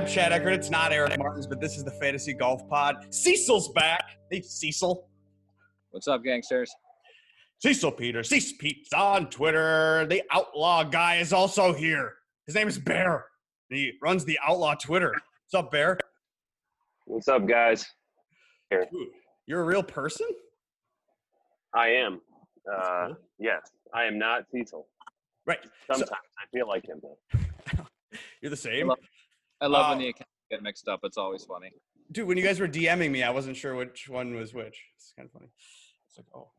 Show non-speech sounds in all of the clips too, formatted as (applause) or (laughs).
I'm Chad Eckert. It's not Eric Martins, but this is the Fantasy Golf Pod. Cecil's back. Hey, Cecil. What's up, gangsters? Cecil Peter. Cecil Pete's on Twitter. The Outlaw guy is also here. His name is Bear. He runs the Outlaw Twitter. What's up, Bear? What's up, guys? Here. Dude, you're a real person? I am. Uh, cool. yes, I am not Cecil. Right. So- Sometimes I feel like him. Though. (laughs) you're the same? I love when Uh, the accounts get mixed up. It's always funny. Dude, when you guys were DMing me, I wasn't sure which one was which. It's kind of funny. It's like, oh.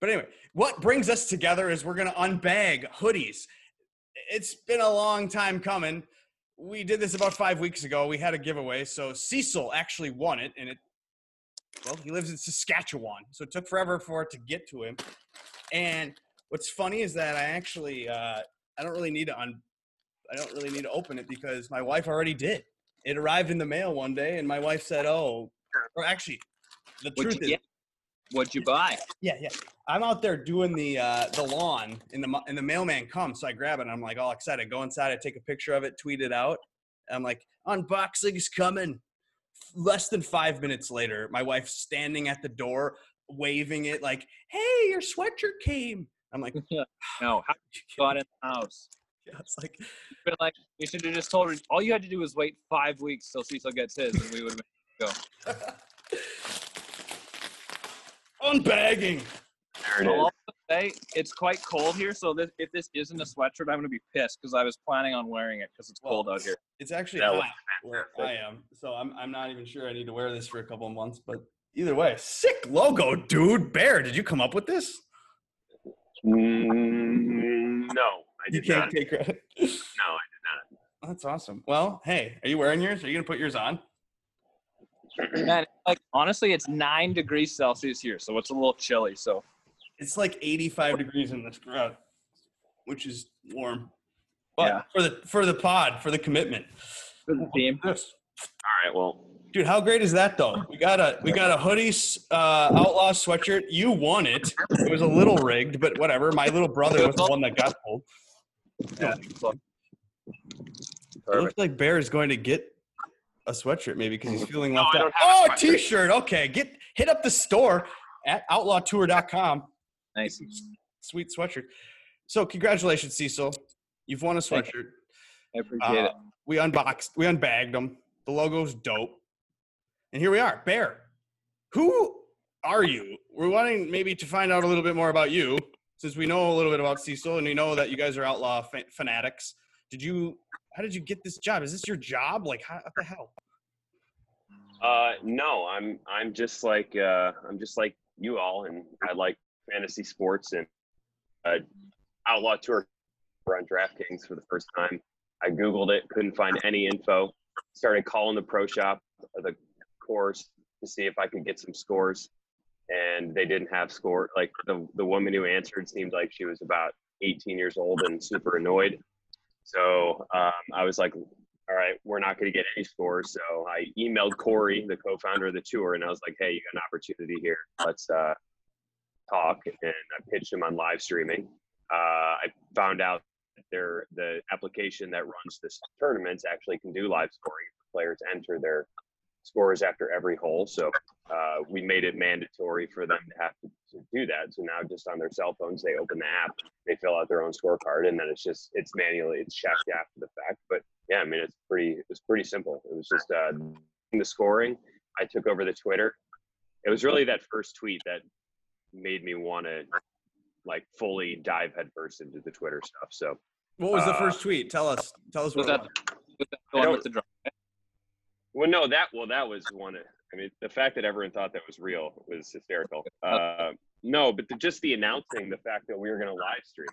But anyway, what brings us together is we're going to unbag hoodies. It's been a long time coming. We did this about five weeks ago. We had a giveaway. So Cecil actually won it. And it, well, he lives in Saskatchewan. So it took forever for it to get to him. And what's funny is that I actually, uh, I don't really need to un, I don't really need to open it because my wife already did it arrived in the mail one day and my wife said oh or actually the What'd truth is get? What'd you buy? yeah yeah i'm out there doing the uh the lawn and the and the mailman comes so i grab it and i'm like all excited go inside i take a picture of it tweet it out i'm like unboxing's coming less than five minutes later my wife's standing at the door waving it like hey your sweatshirt came i'm like (laughs) No, how did (laughs) you got in the house? (laughs) yeah, it's like But like, you should have just told her. All you had to do was wait five weeks till Cecil gets his, and we would have been. (laughs) unbagging There it I'll is. also say it's quite cold here, so this, if this isn't a sweatshirt, I'm gonna be pissed because I was planning on wearing it because it's cold out here. It's actually That hot where I am, so I'm I'm not even sure I need to wear this for a couple of months. But either way, sick logo, dude. Bear, did you come up with this? Mm, no, I You can't not. take credit. No, I did not. That's awesome. Well, hey, are you wearing yours? Are you gonna put yours on? Man, like honestly, it's nine degrees Celsius here, so it's a little chilly. So It's like 85 degrees in this crowd, which is warm. But Yeah. for the for the pod, for the commitment. for the theme. Yes. All right. Well, Dude, how great is that though? We got a we got a hoodie uh, outlaw sweatshirt. You won it. It was a little rigged, but whatever. My little brother was the one that got pulled. Yeah, It looks like Bear is going to get a sweatshirt maybe because he's feeling No, left I out. Oh, a a sweatshirt. t-shirt. Okay, get hit up the store at outlawtour.com. nice. Sweet sweatshirt. So congratulations, Cecil. You've won a sweatshirt. I appreciate Uh, it. we unboxed, we unbagged them. The logo's dope. And here we are, Bear. Who are you? We're wanting maybe to find out a little bit more about you, since we know a little bit about Cecil, and we know that you guys are outlaw fa- fanatics. Did you? How did you get this job? Is this your job? Like, how, what the hell? Uh, no, I'm I'm just like uh, I'm just like you all, and I like fantasy sports and uh, Outlaw Tour on DraftKings for the first time. I googled it, couldn't find any info. Started calling the pro shop, the course, to see if I could get some scores, and they didn't have score. Like the the woman who answered seemed like she was about 18 years old and super annoyed. So um, I was like, all right, we're not going to get any scores. So I emailed Corey, the co-founder of the tour, and I was like, hey, you got an opportunity here. Let's uh, talk. And I pitched him on live streaming. Uh, I found out that the application that runs this tournaments actually can do live scoring. Players enter their scores after every hole. So uh, we made it mandatory for them to have to, to do that. So now just on their cell phones, they open the app, they fill out their own scorecard, and then it's just it's manually it's checked after the fact. But yeah, I mean it's pretty it's pretty simple. It was just uh, the scoring. I took over the Twitter. It was really that first tweet that made me want to like fully dive headfirst into the Twitter stuff. So What was the Uh, first tweet? Tell us. Tell us Was what. it that was. was that the one with the drum? Well, no, that well, that was one. I mean, the fact that everyone thought that was real was hysterical. (laughs) Uh, no, but the, just the announcing the fact that we were going to live stream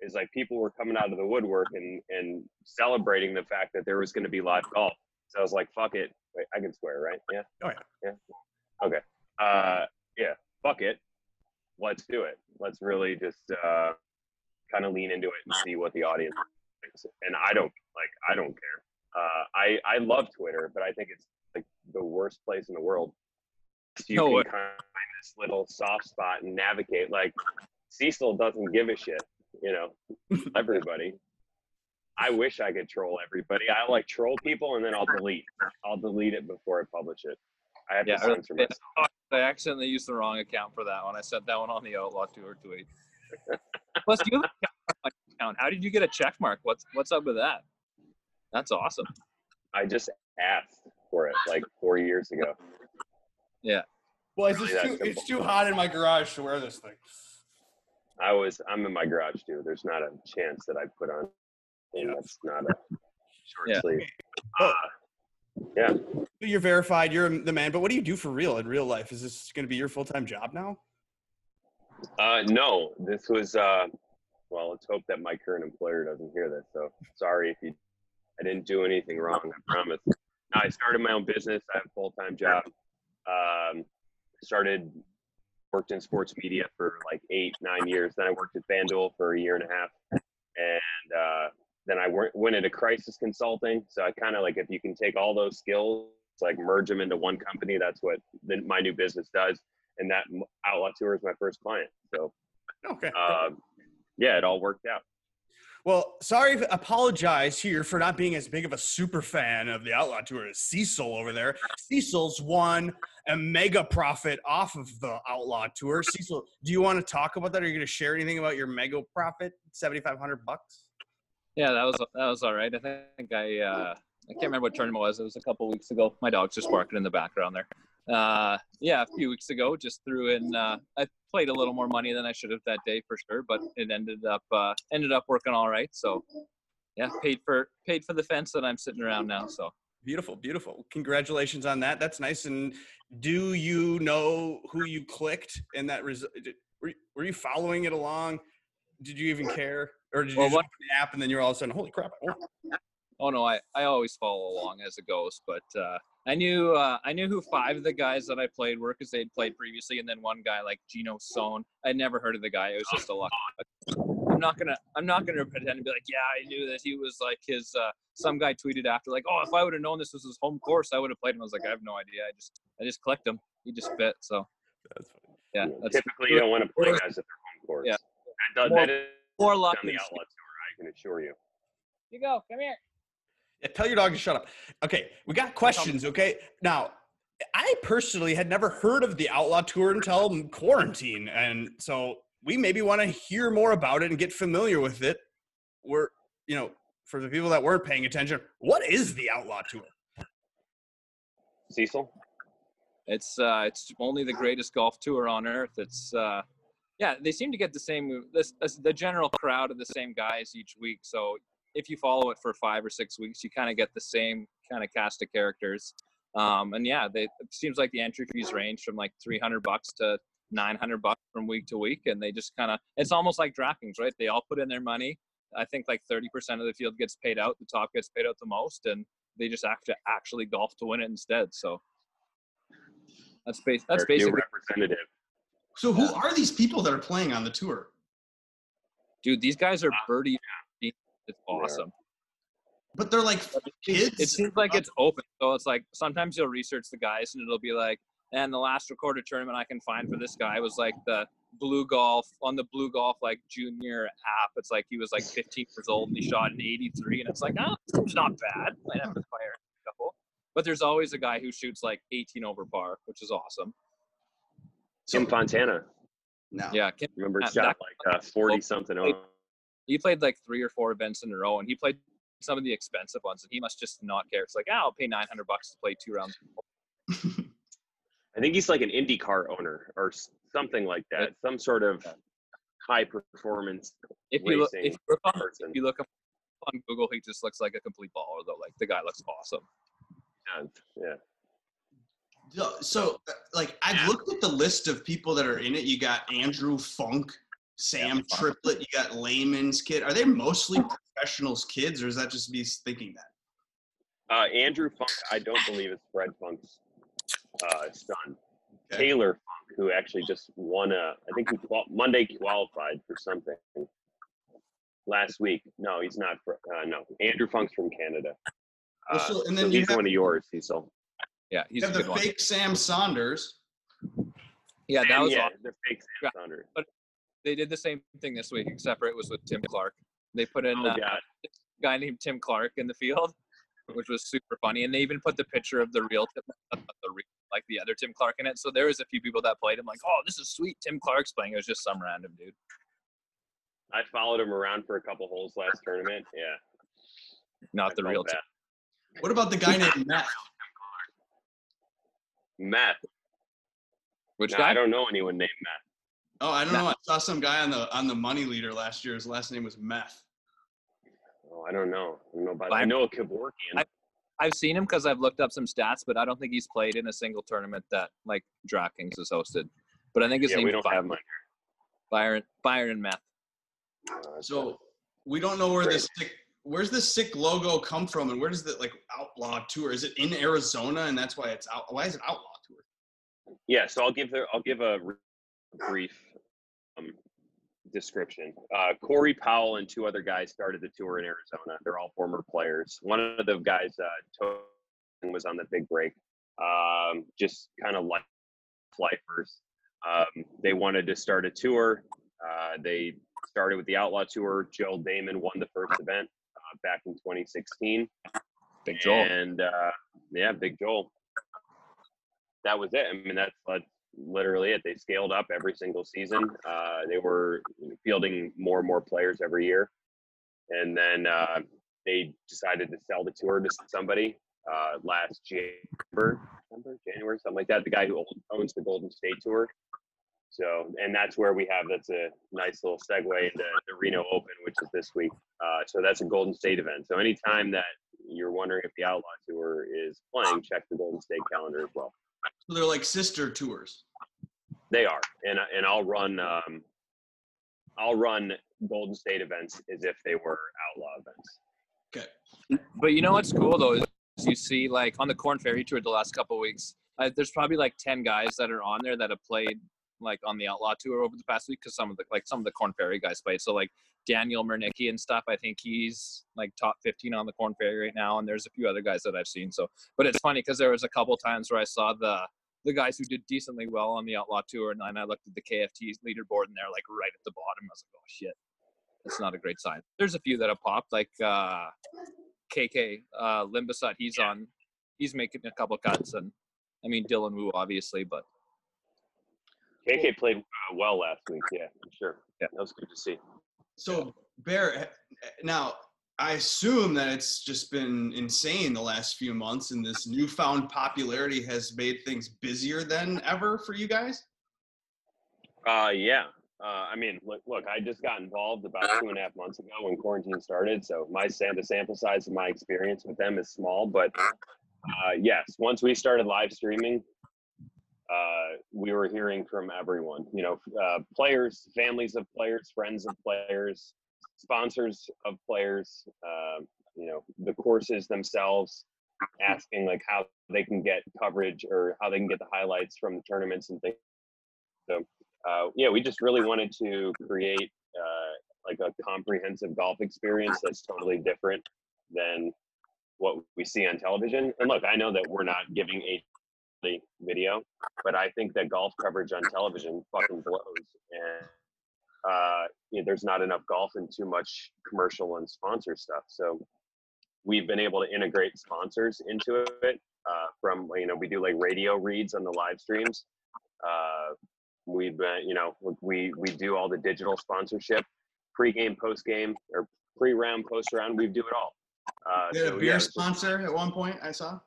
is like people were coming out of the woodwork and and celebrating the fact that there was going to be live golf. So I was like, "Fuck it." Wait, I can swear, right? Yeah. Oh, yeah. Yeah. Okay. Uh, yeah. Fuck it. Let's do it. Let's really just uh, kind of lean into it and see what the audience thinks. And I don't like. I don't care. Uh, I I love Twitter, but I think it's like the worst place in the world. You No can kind of find this little soft spot and navigate. Like Cecil doesn't give a shit, you know. (laughs) Everybody. I wish I could troll everybody. I like troll people and then I'll delete. I'll delete it before I publish it. I have Yeah, to censor myself. I accidentally used the wrong account for that one. I sent that one on the Outlaw Tour tweet. (laughs) Plus, you have a account. How did you get a check mark? What's what's up with that? That's awesome. I just asked for it like four years ago. Yeah. Well, it's, Really too, it's too hot in my garage to wear this thing. I was I'm in my garage too. There's not a chance that I put on and Yeah. that's not a short Yeah. sleeve. Uh, yeah. You're verified. You're the man. But what do you do for real in real life? Is this going to be your full time job now? Uh, no, this was uh, well. Let's hope that my current employer doesn't hear this. So sorry if you. I didn't do anything wrong. I promise. No, I started my own business. I have a full time job. Um, started worked in sports media for like eight nine years. Then I worked at FanDuel for a year and a half, and uh, then I went went into crisis consulting. So I kind of like if you can take all those skills, like merge them into one company. That's what the, my new business does and that outlaw tour is my first client. So Okay. um, yeah, it all worked out. Well, sorry, apologize here for not being as big of a super fan of the Outlaw Tour as Cecil over there. Cecil's won a mega profit off of the Outlaw Tour. Cecil, do you want to talk about that? Are you going to share anything about your mega profit, seventy five hundred bucks? Yeah, that was that was all right. I think I uh, I can't remember what tournament it was. It was a couple weeks ago. My dog's just barking in the background there. Uh, yeah, a few weeks ago, just threw in. Uh, I played a little more money than I should have that day for sure, but it ended up uh, ended up working all right. So yeah, paid for paid for the fence that I'm sitting around now. So Beautiful, beautiful. Congratulations on that. That's nice. And do you know who you clicked in that result? Were, were you following it along? Did you even care? Or did you Well, just what- open the app and then you're all of a sudden, holy crap. Oh no, I, I always follow along as it goes, but uh, I knew uh, I knew who five of the guys that I played were because they'd played previously, and then one guy like Gino Sohn. I'd never heard of the guy. It was just a luck. I'm not gonna I'm not gonna pretend to be like, yeah, I knew that he was like his. Uh, some guy tweeted after like, oh, if I would have known this was his home course, I would have played him. I was like, I have no idea. I just I just clicked him. He just fit. So That's funny. yeah, that's typically, you don't want to play guys at their home course. Yeah. That, does, More- that is more luck. on the than outlaw tour. I can assure you. You go. Come here. Yeah, tell your dog to shut up. Okay, we got questions. Okay, now I personally had never heard of the Outlaw Tour until quarantine, and so we maybe want to hear more about it and get familiar with it. We're, you know, for the people that weren't paying attention, what is the Outlaw Tour? Cecil. It's uh, it's only the greatest golf tour on earth. It's uh, yeah, they seem to get the same this, this the general crowd of the same guys each week. So if you follow it for five or six weeks, you kind of get the same kind of cast of characters. Um, and yeah, they, it seems like the entry fees range from like 300 bucks to 900 bucks from week to week, and they just kind of it's almost like DraftKings, right? They all put in their money. I think like 30% of the field gets paid out. The top gets paid out the most, and they just have to actually golf to win it instead. So that's bas- that's Our new basically representative. So who are these people that are playing on the tour? dude. These guys are Uh, birdie. It's awesome. But they're like kids. It seems like it's open, so it's like sometimes you'll research the guys, and it'll be like, and the last recorded tournament I can find for this guy was like the blue golf on the blue golf like junior app. It's like he was like 15 years old and he shot an 83, and it's like, oh, it's not bad. Might have to fire a couple. But there's always a guy who shoots like 18 over par, which is awesome. Tim Fontana. no. Yeah, Kim, Remember, Uh, shot like uh, 40 something. Well, he played like three or four events in a row, and he played some of the expensive ones, and he must just not care. It's like, ah, I'll pay 900 bucks to play two rounds. (laughs) I think he's like an IndyCar owner or something like that. Some sort of high performance If you look, racing if you look on, if you look up on Google, he just looks like a complete baller, though. Like the guy looks awesome. does. Yeah. So- So, uh, like, I've looked at the list of people that are in it. You got Andrew Funk, Sam Funk. Triplett. You got Layman's kid. Are they mostly professionals' kids, or is that just me thinking that? Uh, Andrew Funk, I don't believe is Fred Funk's uh, son. Okay. Taylor Funk, who actually just won a, I think he qual- Monday qualified for something last week. No, he's not. fr- Uh, no, Andrew Funk's from Canada. Well, Uh, so- and then you he's have- one of yours, Cecil. Yeah, he's You a have good the one. fake Sam Saunders. Yeah, that And was yeah, awesome. the fake Sam Saunders. They did the same thing this week, except for it was with Tim Clark. They put in Oh uh, god, guy named Tim Clark in the field, which was super funny. And they even put the picture of the real Tim, the real, like the other Tim Clark in it. So there was a few people that played him like, oh, this is sweet. Tim Clark's playing. It was just some random dude. I followed him around for a couple holes last tournament. Yeah, Not I the real. Tim. What about the guy named Matt? Matt. Which No, guy? I don't know anyone named Meth. Oh, I don't know. I saw some guy on the on the money leader last year. His last name was Meth. Oh, I don't know. I don't know about. I- I know a Kevorkian. I- I've seen him because I've looked up some stats, but I don't think he's played in a single tournament that like DraftKings has hosted. But I think his yeah, we name's don't Byron, have mine. Byron Byron Meth. Uh, So we don't know where Great. this sick. Where's this sick logo come from, and where does the like outlaw tour? Is it in Arizona, and that's why it's out? Why is it outlaw tour? yeah, so I'll give the I'll give a re- brief um, description. Uh, Corey Powell and two other guys started the tour in Arizona. They're all former players. One of the guys, uh, was on the big break. Um, just kind of like lifers. Um, they wanted to start a tour. Uh, they started with the Outlaw Tour. Joel Damon won the first event uh, back in 2016. Big Joel. And uh, yeah, Big Joel. That was it. I mean, that's, that's literally it. They scaled up every single season. Uh, they were fielding more and more players every year. And then uh, they decided to sell the tour to somebody uh, last January, January, something like that. The guy who owns the Golden State Tour. So, and that's where we have that's a nice little segue into the Reno Open, which is this week. Uh, so that's a Golden State event. So anytime that you're wondering if the Outlaw Tour is playing, check the Golden State calendar as well. So they're like sister tours. They are, and and I'll run um, I'll run Golden State events as if they were Outlaw events. Okay. But you know what's cool though is you see like on the Corn Ferry tour the last couple of weeks, uh, there's probably like ten guys that are on there that have played like on the Outlaw tour over the past week because some of the like some of the Corn Ferry guys played. So like Daniel Mernicki and stuff, I think he's like top 15 on the Corn Ferry right now, and there's a few other guys that I've seen. So, but it's funny because there was a couple times where I saw the the guys who did decently well on the Outlaw tour, and then I looked at the KFT leaderboard and they're like right at the bottom. I was like, oh shit, that's not a great sign. There's a few that have popped, like uh, KK uh, Limbhasut. He's on, he's making a couple cuts, and I mean Dylan Wu obviously, but KK played uh, well last week. Yeah, for sure. Yeah. that was good to see. So Bear, eh, now I assume that it's just been insane the last few months, and this newfound popularity has made things busier than ever for you guys. Uh, yeah. Uh, I mean, look, look, I just got involved about two and a half months ago when quarantine started. So my sam- the sample size of my experience with them is small, but uh, yes, once we started live streaming, uh, we were hearing from everyone. You know, uh, players, families of players, friends of players, sponsors of players. Um, you know, the courses themselves, asking like how they can get coverage or how they can get the highlights from the tournaments and things. So uh, yeah, we just really wanted to create uh, like a comprehensive golf experience that's totally different than what we see on television. And look, I know that we're not giving Video, but I think that golf coverage on television fucking blows, and uh, yeah, there's not enough golf and too much commercial and sponsor stuff. So we've been able to integrate sponsors into it. Uh, from you know, we do like radio reads on the live streams. Uh, we've been you know we we do all the digital sponsorship pre-game post-game or pre-round post-round we do it all uh You had so, a beer yeah, sponsor at one point. I saw.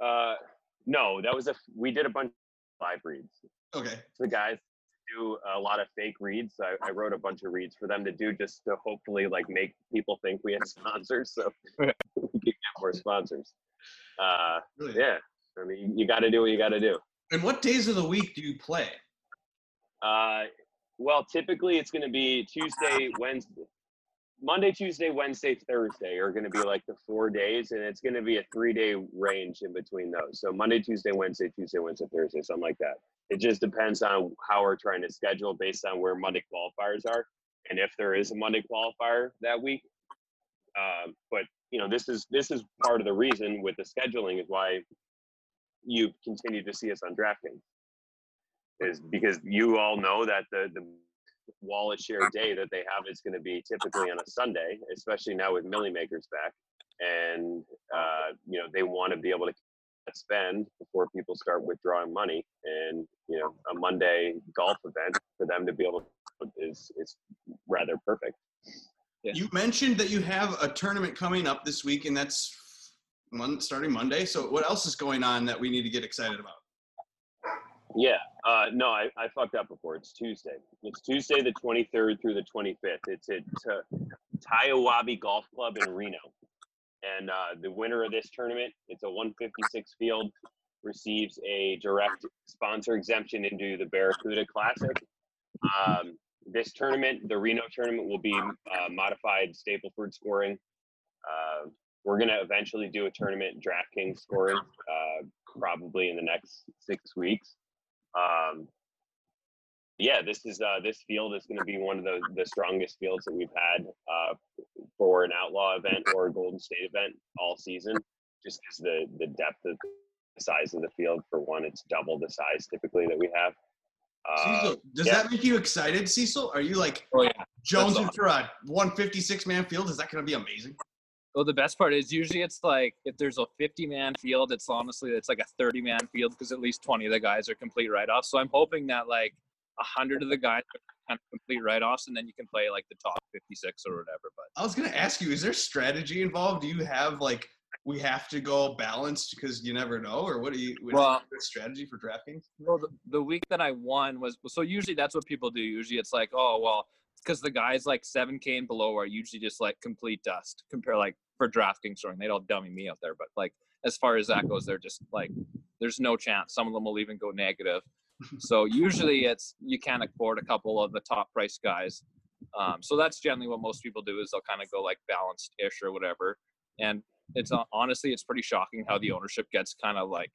uh no that was a we did a bunch of live reads Okay. the guys do a lot of fake reads I, I wrote a bunch of reads for them to do just to hopefully like make people think we have (laughs) sponsors so (laughs) we can get more sponsors uh Really. yeah i mean you, you got to do what you got to do And what days of the week do you play? Uh, well, typically it's going to be Tuesday, Wednesday, Monday, Tuesday, Wednesday, Thursday are going to be like the four days, and it's going to be a three-day range in between those. So Monday, Tuesday, Wednesday, Tuesday, Wednesday, Thursday, something like that. It just depends on how we're trying to schedule based on where Monday qualifiers are, and if there is a Monday qualifier that week. Um, but you know, this is this is part of the reason with the scheduling is why you continue to see us on DraftKings is because you all know that the, the wallet share day that they have is going to be typically on a Sunday, especially now with Milly Makers back, and uh, you know they want to be able to spend before people start withdrawing money, and you know a Monday golf event for them to be able to is is rather perfect. Yeah. You mentioned that you have a tournament coming up this week, and that's one starting Monday. So, what else is going on that we need to get excited about? Yeah, uh, no, I, I fucked up before. It's Tuesday. It's Tuesday, the 23rd through the 25th. It's at uh, Golf Club in Reno. And uh, the winner of this tournament, it's a 156 field, receives a direct sponsor exemption into the Barracuda Classic. Um, this tournament, the Reno tournament, will be uh, modified Stableford scoring. Uh, we're going to eventually do a tournament DraftKings scoring, uh, probably in the next six weeks. Um, yeah, this is uh, this field is going to be one of the the strongest fields that we've had uh, for an outlaw event or a Golden State event all season. Just because the the depth of the size of the field for one, it's double the size typically that we have. Uh, Cecil, does yeah. that make you excited, Cecil? Are you like Oh yeah. Jones That's for a 156 man field? Is that going to be amazing? Well, the best part is usually it's like if there's a 50 man field, it's honestly it's like a 30 man field because at least 20 of the guys are complete write offs. So I'm hoping that like a hundred of the guys are kind of complete write offs, and then you can play like the top 56 or whatever. But I was going to ask you, is there strategy involved? Do you have like we have to go balanced because you never know, or what do you? What Well- strategy for DraftKings? well, the, the week that I won was so usually that's what people do. Usually it's like oh well because the guys like 7k and below are usually just like complete dust compare like for DraftKings scoring. They don't dummy me out there, but like as far as that goes, they're just like there's no chance. Some of them will even go negative. (laughs) So usually it's you can't afford a couple of the top price guys. Um, so that's generally what most people do is they'll kind of go like balanced ish or whatever. And it's uh, honestly it's pretty shocking how the ownership gets kind of like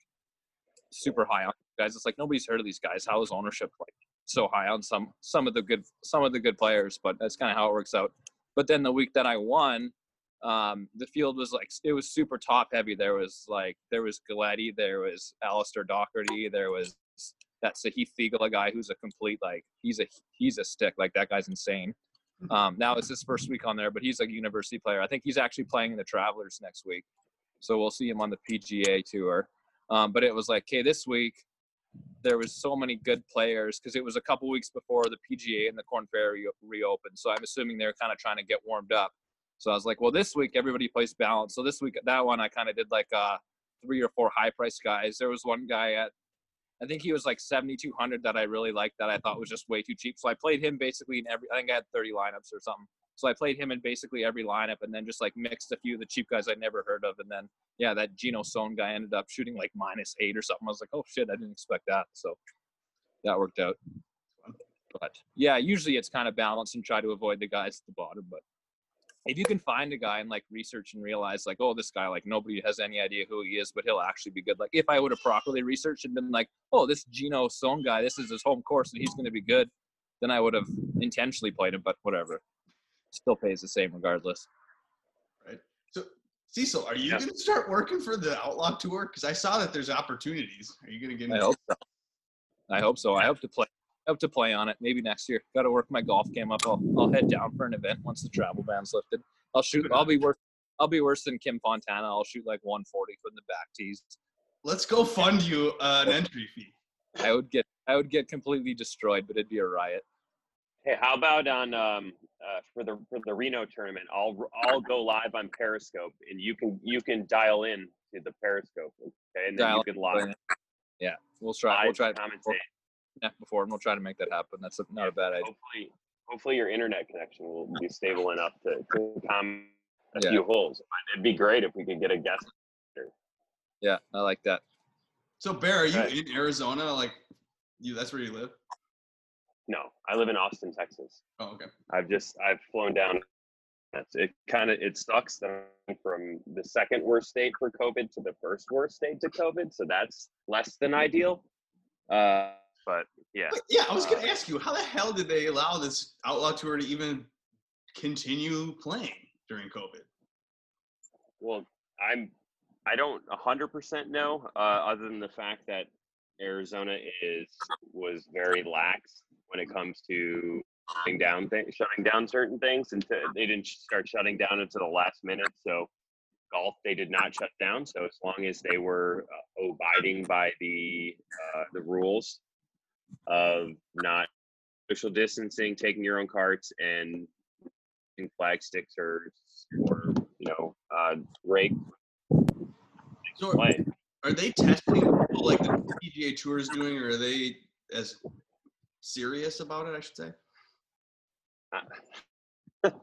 super high on guys. It's like nobody's heard of these guys. How is ownership like so high on some some of the good some of the good players? But that's kind of how it works out. But then the week that I won, um, the field was like it was super top heavy. There was like there was Galletti, there was Alistair Docherty, there was that Sahith Theegala guy who's a complete like he's a he's a stick like that guy's insane. Um, now it's his first week on there, but he's a university player. I think he's actually playing in the Travelers next week, so we'll see him on the PGA tour. Um, but it was like, okay, this week there was so many good players because it was a couple weeks before the PGA and the Corn Ferry re- reopened. So I'm assuming they're kind of trying to get warmed up. So I was like, well, this week everybody plays balance. So this week that one I kind of did like uh, three or four high price guys. There was one guy at I think he was like 7,200 that I really liked that I thought was just way too cheap. So I played him basically in every, I think I had 30 lineups or something. So I played him in basically every lineup and then just like mixed a few of the cheap guys I'd never heard of. And then, yeah, that Geno Sohn guy ended up shooting like minus eight or something. I was like, oh shit, I didn't expect that. So that worked out. But yeah, usually it's kind of balanced and try to avoid the guys at the bottom. But if you can find a guy and like research and realize like, oh, this guy, like nobody has any idea who he is, but he'll actually be good. Like if I would have properly researched and been like, oh, this Geno Sohn guy, this is his home course and he's going to be good, then I would have intentionally played him. But whatever, still pays the same regardless. Right. So, Cecil, are you Yeah. going to start working for the Outlaw Tour? Because I saw that there's opportunities. Are you going to get? I hope so. I hope so. I hope to play. I hope to play on it maybe next year. Got to work my golf game up. I'll, I'll head down for an event once the travel ban's lifted. I'll shoot. I'll be worse. I'll be worse than Kim Fontana. I'll shoot like 140 from the back tees. Let's go fund you uh, an entry fee. I would get. I would get completely destroyed, but it'd be a riot. Hey, how about on um, uh, for the for the Reno tournament? I'll I'll go live on Periscope, and you can you can dial in to the Periscope, okay? And then Dial you can live. Yeah, we'll try. We'll try. commentate. Yeah, before and we'll try to make that happen. That's a, not a bad idea. Hopefully, hopefully your internet connection will be stable enough to to comment a Yeah. few holes. But it'd be great if we could get a guest. Yeah, I like that. So, Bear, are you Right. in Arizona? Like, you? That's where you live? No, I live in Austin, Texas. Oh, okay. I've just I've flown down. It. Kind of it sucks that I'm from the second worst state for COVID to the first worst state to COVID, so that's less than ideal. Uh, but yeah, Wait, yeah, I was going Uh, to ask you, how the hell did they allow this Outlaw Tour to even continue playing during COVID? well, I'm I don't hundred percent know, uh, other than the fact that Arizona is was very lax when it comes to shutting down things, shutting down certain things, and they didn't start shutting down until the last minute. So golf they did not shut down. So as long as they were uh, abiding by the uh, the rules of not social distancing, taking your own carts, and flag sticks or or you know uh, rake. So are, are they testing people like the PGA Tour is doing, or are they as serious about it? I should say. (laughs)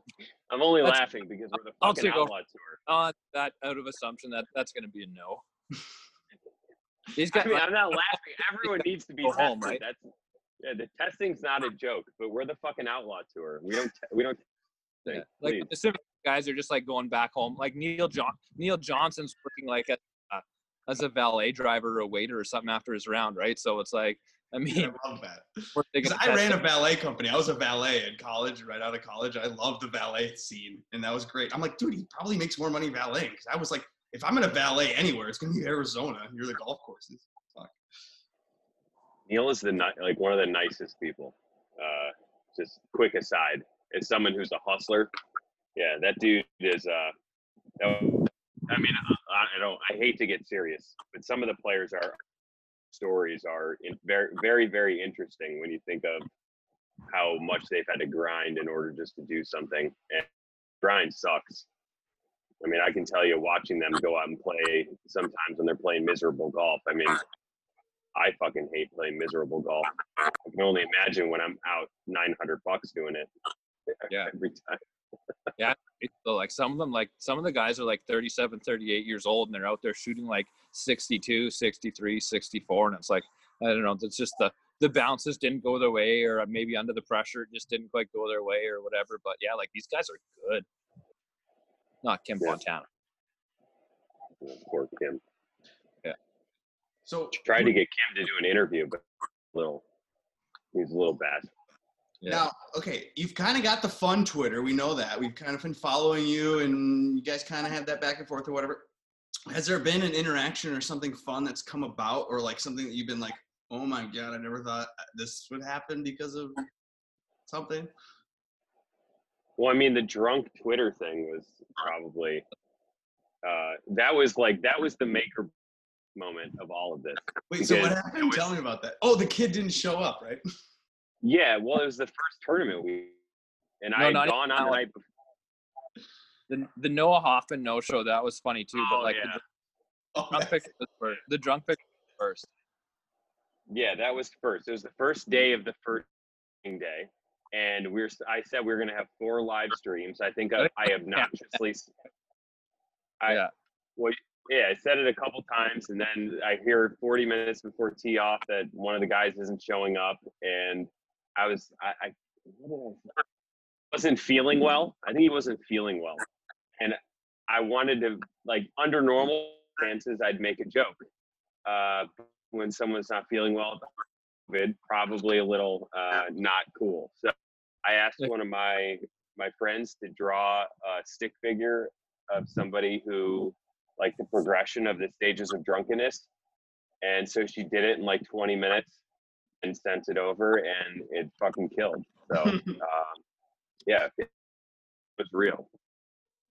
I'm only That's- laughing because we're the I'll fucking take over. outlaw tour. Uh, that out of assumption that that's going to be a no. (laughs) These I guys, mean, I'm not laughing. Everyone needs to be (laughs) tested. home, right? That's yeah. The testing's not a joke, but we're the fucking outlaw tour. We don't. Te- we don't. (laughs) Yeah. Like, Like the Civic guys are just like going back home. Like Neil John Neil Johnson's working like a, uh, as a valet driver or a waiter or something after his round, right? So it's like, I mean, I love that. (laughs) we're thinking 'Cause I ran a valet company. I was a valet in college, right out of college. I loved the valet scene, and that was great. I'm like, dude, he probably makes more money valeting. Because I was like, if I'm gonna valet anywhere, it's gonna be Arizona. You're the golf courses. Fuck. Neil is the ni- like one of the nicest people. Uh, just quick aside, as someone who's a hustler, yeah, that dude is. Uh, that- I mean, I, I don't. I hate to get serious, but some of the players are stories are in very, very, very interesting when you think of how much they've had to grind in order just to do something. And grind sucks. I mean, I can tell you, watching them go out and play sometimes when they're playing miserable golf. I mean, I fucking hate playing miserable golf. I can only imagine when I'm out 900 bucks doing it. (laughs) Yeah. Every time. (laughs) Yeah. So like some of them, like some of the guys are like 37, 38 years old and they're out there shooting like 62, 63, 64. And it's like, I don't know, it's just the, the bounces didn't go their way or maybe under the pressure, it just didn't quite go their way or whatever. But yeah, like these guys are good. Not Kim Yeah. Fontana. Mm, poor Kim. Yeah. So Tried to get Kim to do an interview, but a little, he's a little bad. Yeah. Now, okay, you've kind of got the fun Twitter. We know that. We've kind of been following you, and you guys kind of have that back and forth or whatever. Has there been an interaction or something fun that's come about, or like something that you've been like, oh my god, I never thought this would happen because of something? Well, I mean, the drunk Twitter thing was probably, uh, that was like, that was the maker moment of all of this. Wait, so what happened? was- Tell me about that. Oh, the kid didn't show up, right? (laughs) Yeah, well, it was the first tournament we, and No, I had even gone on like, the before. The, the Noah Hoffman no show, that was funny too. Oh, but like yeah. the, Oh, drunk that's- pick was first. The drunk pick was first. Yeah, that was first. It was the first day of the first day, and we are I said we are gonna have four live streams. I think I, I (laughs) obnoxiously. I, Yeah. Well, yeah, I said it a couple times, and then I hear 40 minutes before tee off that one of the guys isn't showing up, and I was I, I what did I say? wasn't feeling well. I think he wasn't feeling well, and I wanted to like under normal circumstances I'd make a joke. Uh, when someone's not feeling well, COVID, probably a little uh, not cool. So I asked one of my my friends to draw a stick figure of somebody who like the progression of the stages of drunkenness, and so she did it in like 20 minutes and sent it over, and it fucking killed. So (laughs) um, yeah, it was real.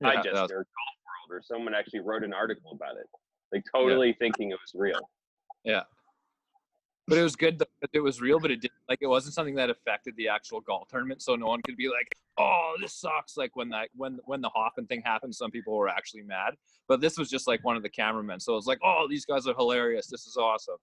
Yeah, I just was- or Golf World or someone actually wrote an article about it, like totally thinking it was real. But it was good that it was real, but it didn't like it wasn't something that affected the actual golf tournament. So no one could be like, "Oh, this sucks!" Like when that when when the Hoffman thing happened, some people were actually mad. But this was just like one of the cameramen, so it was like, "Oh, these guys are hilarious. This is awesome."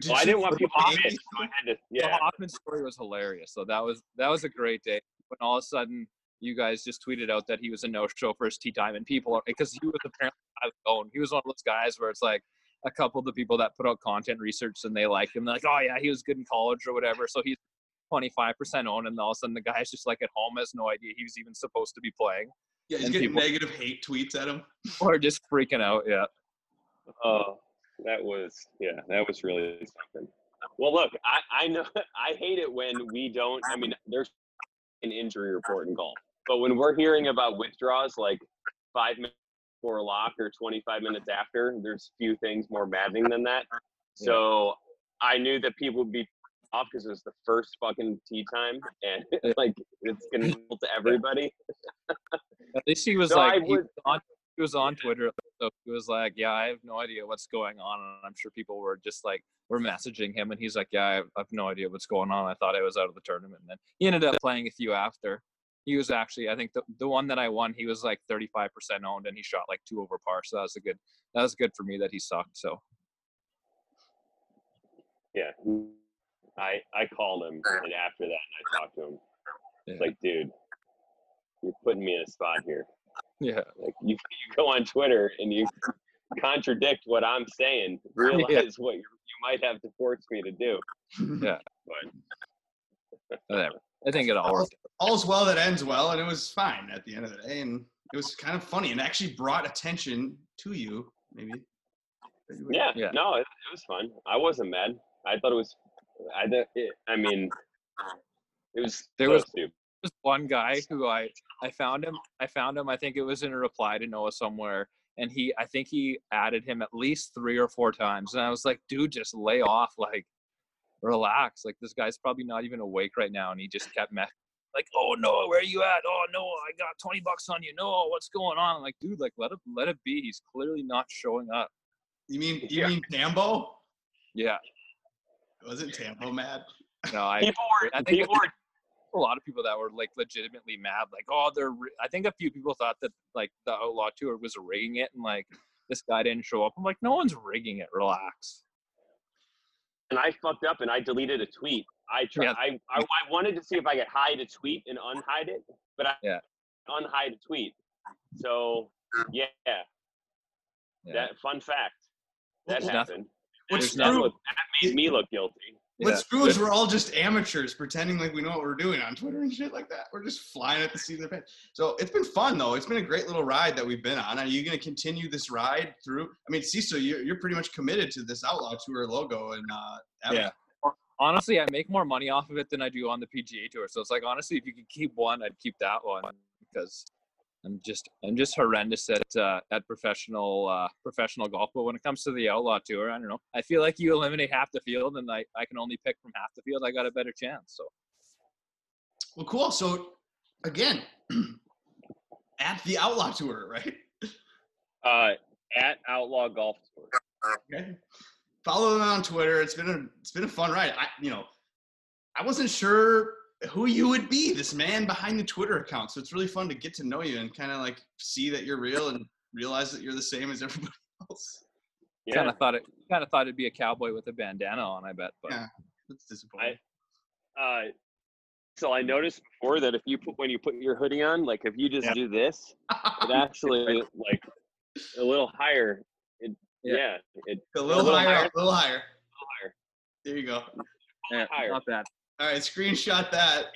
Did Well, I didn't want people to Yankees- hit, so I had to. The Yeah, Hoffman story was hilarious. So that was that was a great day. When all of a sudden you guys just tweeted out that he was a no-show for his tea time, and people because he was apparently on his own. He was one of those guys where it's like a couple of the people that put out content research and they like him. They're like, oh yeah, he was good in college or whatever. So he's 25% owned, and all of a sudden the guy's just like at home has no idea he was even supposed to be playing, Yeah, he's and getting people- negative hate tweets at him. (laughs) or just freaking out. Yeah, Oh, that was yeah, that was really something. Well, look, I I know (laughs) I hate it when we don't. I mean, there's an injury report in golf, but when we're hearing about withdrawals like five minutes before a lock or 25 minutes after, there's few things more maddening than that. (laughs) So I knew that people would be off because it was the first fucking tea time, and (laughs) like it's gonna (laughs) to everybody. At least he was I like, he was, on, he was on Twitter. So he was like, "Yeah, I have no idea what's going on," and I'm sure people were just like, "We're messaging him, and he's like, "Yeah, I have, I have no idea what's going on. I thought I was out of the tournament." And then he ended up playing a few after. He was actually, I think, the the one that I won, he was like 35% owned, and he shot like two over par. So that was a good, that was good for me that he sucked. So Yeah, I I called him, and after that, and I talked to him. It's Yeah. like, dude, you're putting me in a spot here. yeah, Like you, you go on Twitter and you contradict what I'm saying. Realize what you you might have to force me to do. Yeah. But whatever. I think it all worked. all's well that ends well, and it was fine at the end of the day, and it was kind of funny and actually brought attention to you, maybe. yeah, Yeah. no, it, it was fun. I wasn't mad. I thought it was. I it, I mean, it was There so was- stupid. was one guy who I I found him. I found him. I think it was in a reply to Noah somewhere, and he I think he added him at least three or four times, and I was like, dude, just lay off, like, relax. Like this guy's probably not even awake right now, and he just kept me like, oh Noah, where are you at? Oh Noah, I got twenty bucks on you. Noah, what's going on? I'm like, dude, like let it let it be. He's clearly not showing up. You mean you Yeah. mean Tambo? Yeah, Wasn't Tambo mad? no, I People were. I think people were. a lot of people that were like legitimately mad like oh they're i think a few people thought that like the outlaw tour was rigging it and like this guy didn't show up i'm like no one's rigging it relax and I fucked up and I deleted a tweet. I tried. Yeah. I, I I wanted to see if I could hide a tweet and unhide it, but I Yeah. unhide a tweet. So yeah, Yeah. that fun fact that There's happened. What's nothing- true? that made me look guilty. What's Yeah. true is we're all just amateurs pretending like we know what we're doing on Twitter and shit like that. We're just flying at the seat of the pants. So it's been fun though. It's been a great little ride that we've been on. Are you going to continue this ride through? I mean, Cecil, you're, you're pretty much committed to this Outlaw Tour logo and uh, yeah honestly i make more money off of it than i do on the pga tour so it's like honestly if you could keep one i'd keep that one because i'm just i'm just horrendous at uh, at professional uh, professional golf but when it comes to the outlaw tour i don't know i feel like you eliminate half the field and i, I can only pick from half the field i got a better chance so Well, cool. So again, (clears throat) at the Outlaw Tour, right? Uh, at Outlaw Golf Tour. Okay. Follow them on Twitter. It's been a it's been a fun ride. I you know, I wasn't sure who you would be, this man behind the Twitter account. So it's really fun to get to know you and kind of like see that you're real and realize that you're the same as everybody (laughs) else. Yeah. kind of thought it kind of thought it'd be a cowboy with a bandana on i bet but Yeah. That's disappointing. uh, so I noticed before that if you put when you put your hoodie on, like if you just Yeah. do this, it (laughs) actually like a little higher. It, Yeah. yeah. it a little, little higher, higher. a little higher. higher. There you go. yeah, higher. not bad All right, screenshot that.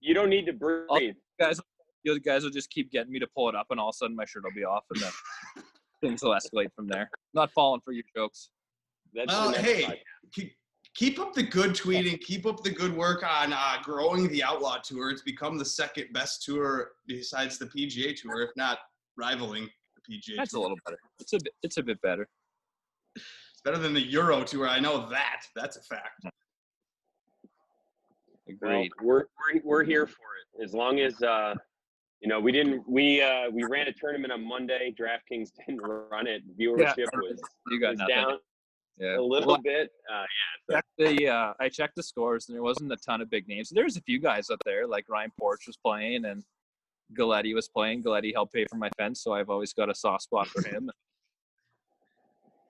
You don't need to breathe. (laughs) guys you guys will just keep getting me to pull it up and all of a sudden my shirt will be off and then (laughs) things will escalate from there not falling for your jokes That's Well, hey, keep, keep up the good tweeting. Keep up the good work on uh, growing the Outlaw Tour. It's become the second best tour besides the PGA Tour, if not rivaling the PGA that's a little better it's a bit it's a bit better It's better than the Euro Tour. I know that. That's a fact. Well, we're, we're we're here for it. As long as uh, you know, we didn't we uh we ran a tournament on Monday. DraftKings (laughs) didn't run it. Viewership was, you got was nothing down yeah a little Well, bit. Uh, checked the uh, I checked the scores and there wasn't a ton of big names. There's a few guys up there like Ryan Porch was playing and Galletti was playing. Galletti helped pay for my fence, so I've always got a soft spot for him.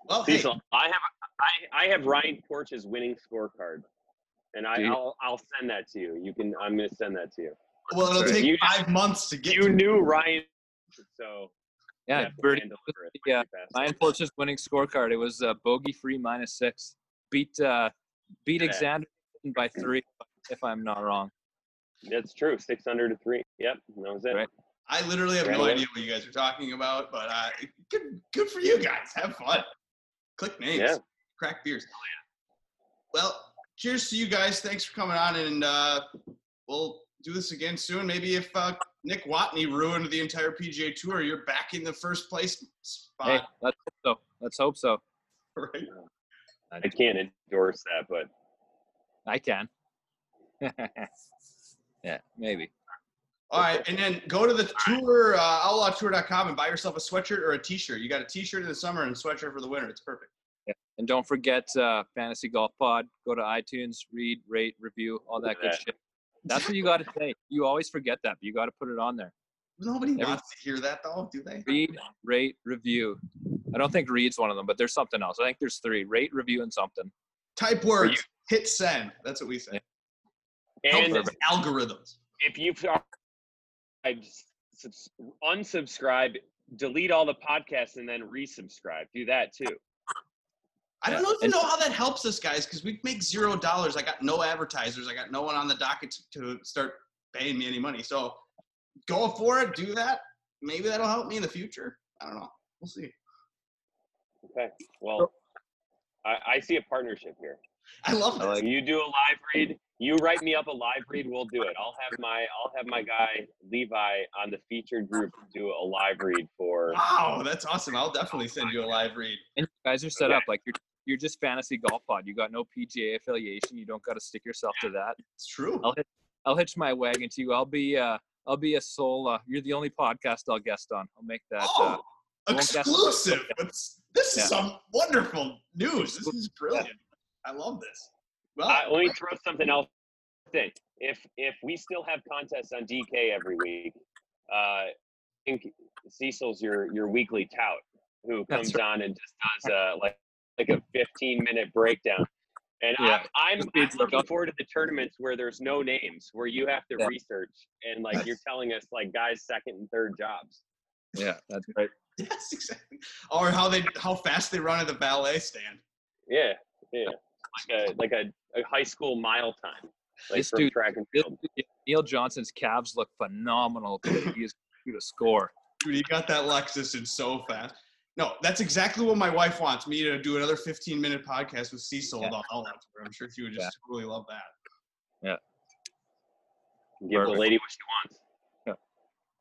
Well, hey, Cecil, I have I, I have Ryan Porch's winning scorecard, and I, you, I'll I'll send that to you. You can I'm gonna send that to you. well, it'll Sorry. take You- five months to get You to knew Ryan, so Yeah, you have to Birdie, hand deliver it yeah. Ryan Porch's winning scorecard. It was uh, bogey free minus six. Beat uh, beat Yeah. Xander by three, if I'm not wrong. That's true. Six under to three. Yep, that was it. Right. I literally have Right no idea what you guys are talking about, but uh, good, good for you guys. Have fun. Click names. Yeah. Crack beers. Well, cheers to you guys. Thanks for coming on, and uh, we'll do this again soon. Maybe if uh, Nick Watney ruined the entire PGA Tour, you're back in the first place spot. Hey, let's hope so. Let's hope so. Right? I can't endorse that, but I can. (laughs) yeah, maybe. All right, and then go to the tour, uh, outlawtour.com, and buy yourself a sweatshirt or a t-shirt. You got a t-shirt in the summer and a sweatshirt for the winter. It's perfect. And don't forget uh, Fantasy Golf Pod. Go to iTunes, read, rate, review, all that good Yeah. shit. That's what you got to say. You always forget that, but you got to put it on there. Nobody Every- wants to hear that, though, do they? Read, rate, review. I don't think read's one of them, but there's something else. I think there's three: rate, review, and something. Type words, hit send. That's what we say. And Help algorithms. if you've unsubscribe, delete all the podcasts, and then resubscribe. Do that too. I don't Yeah, know if you know how that helps us, guys, because we make zero dollars. I got no advertisers. I got no one on the docket to, to start paying me any money. So go for it. Do that. Maybe that'll help me in the future. I don't know. We'll see. Okay. Well, I, I see a partnership here. I love I this. like- You do a live read. You write me up a live read. We'll do it. I'll have my I'll have my guy Levi on the featured group do a live read for. Wow, that's awesome. I'll definitely send you a live read. And you guys are set Okay. up like you're you're just fantasy golf pod. You got no PGA affiliation. You don't got to stick yourself to that. It's true. I'll hit I'll hitch my wagon to you. I'll be uh I'll be a sole. Uh, you're the only podcast I'll guest on. I'll make that. Uh, Oh, I exclusive. It's- This Yeah. is some wonderful news. This is brilliant. I love this. Well, Uh, let me throw something else in. If if we still have contests on DK every week, uh, I think Cecil's your your weekly tout who That's comes on and just does uh, like like a 15 minute breakdown. And Yeah. I'm, I'm, Just beats I'm the looking forward to the tournaments where there's no names, where you have to Yeah. research and like you're telling us like guys' second and third jobs. yeah, that's right. yes, exactly. Or how they how fast they run at the ballet stand. Yeah, yeah, like a like a, a high school mile time, like This dude- track and This- field. Neil Johnson's calves look phenomenal. today. He is going to score. Dude, he got that Lexus in so fast. No, that's exactly what my wife wants me to do another 15 minute podcast with Cecil Yeah. about all that. I'm sure she would just really love that. Yeah. Give the lady what she wants.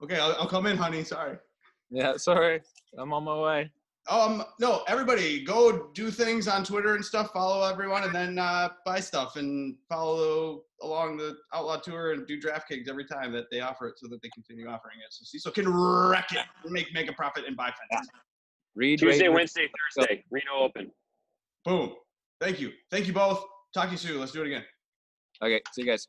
Okay, I'll, I'll come in, honey. Sorry. Yeah, sorry. I'm on my way. Um, no, everybody go do things on Twitter and stuff. Follow everyone, and then uh, buy stuff and follow along the Outlaw Tour and do DraftKings every time that they offer it, so that they continue offering it. So Cecil can wreck it, make make a profit, and buy fences. Read Tuesday, rate, Wednesday, Thursday, Reno Open. Boom. Thank you. Thank you both. Talk to you soon. Let's do it again. Okay, see you guys.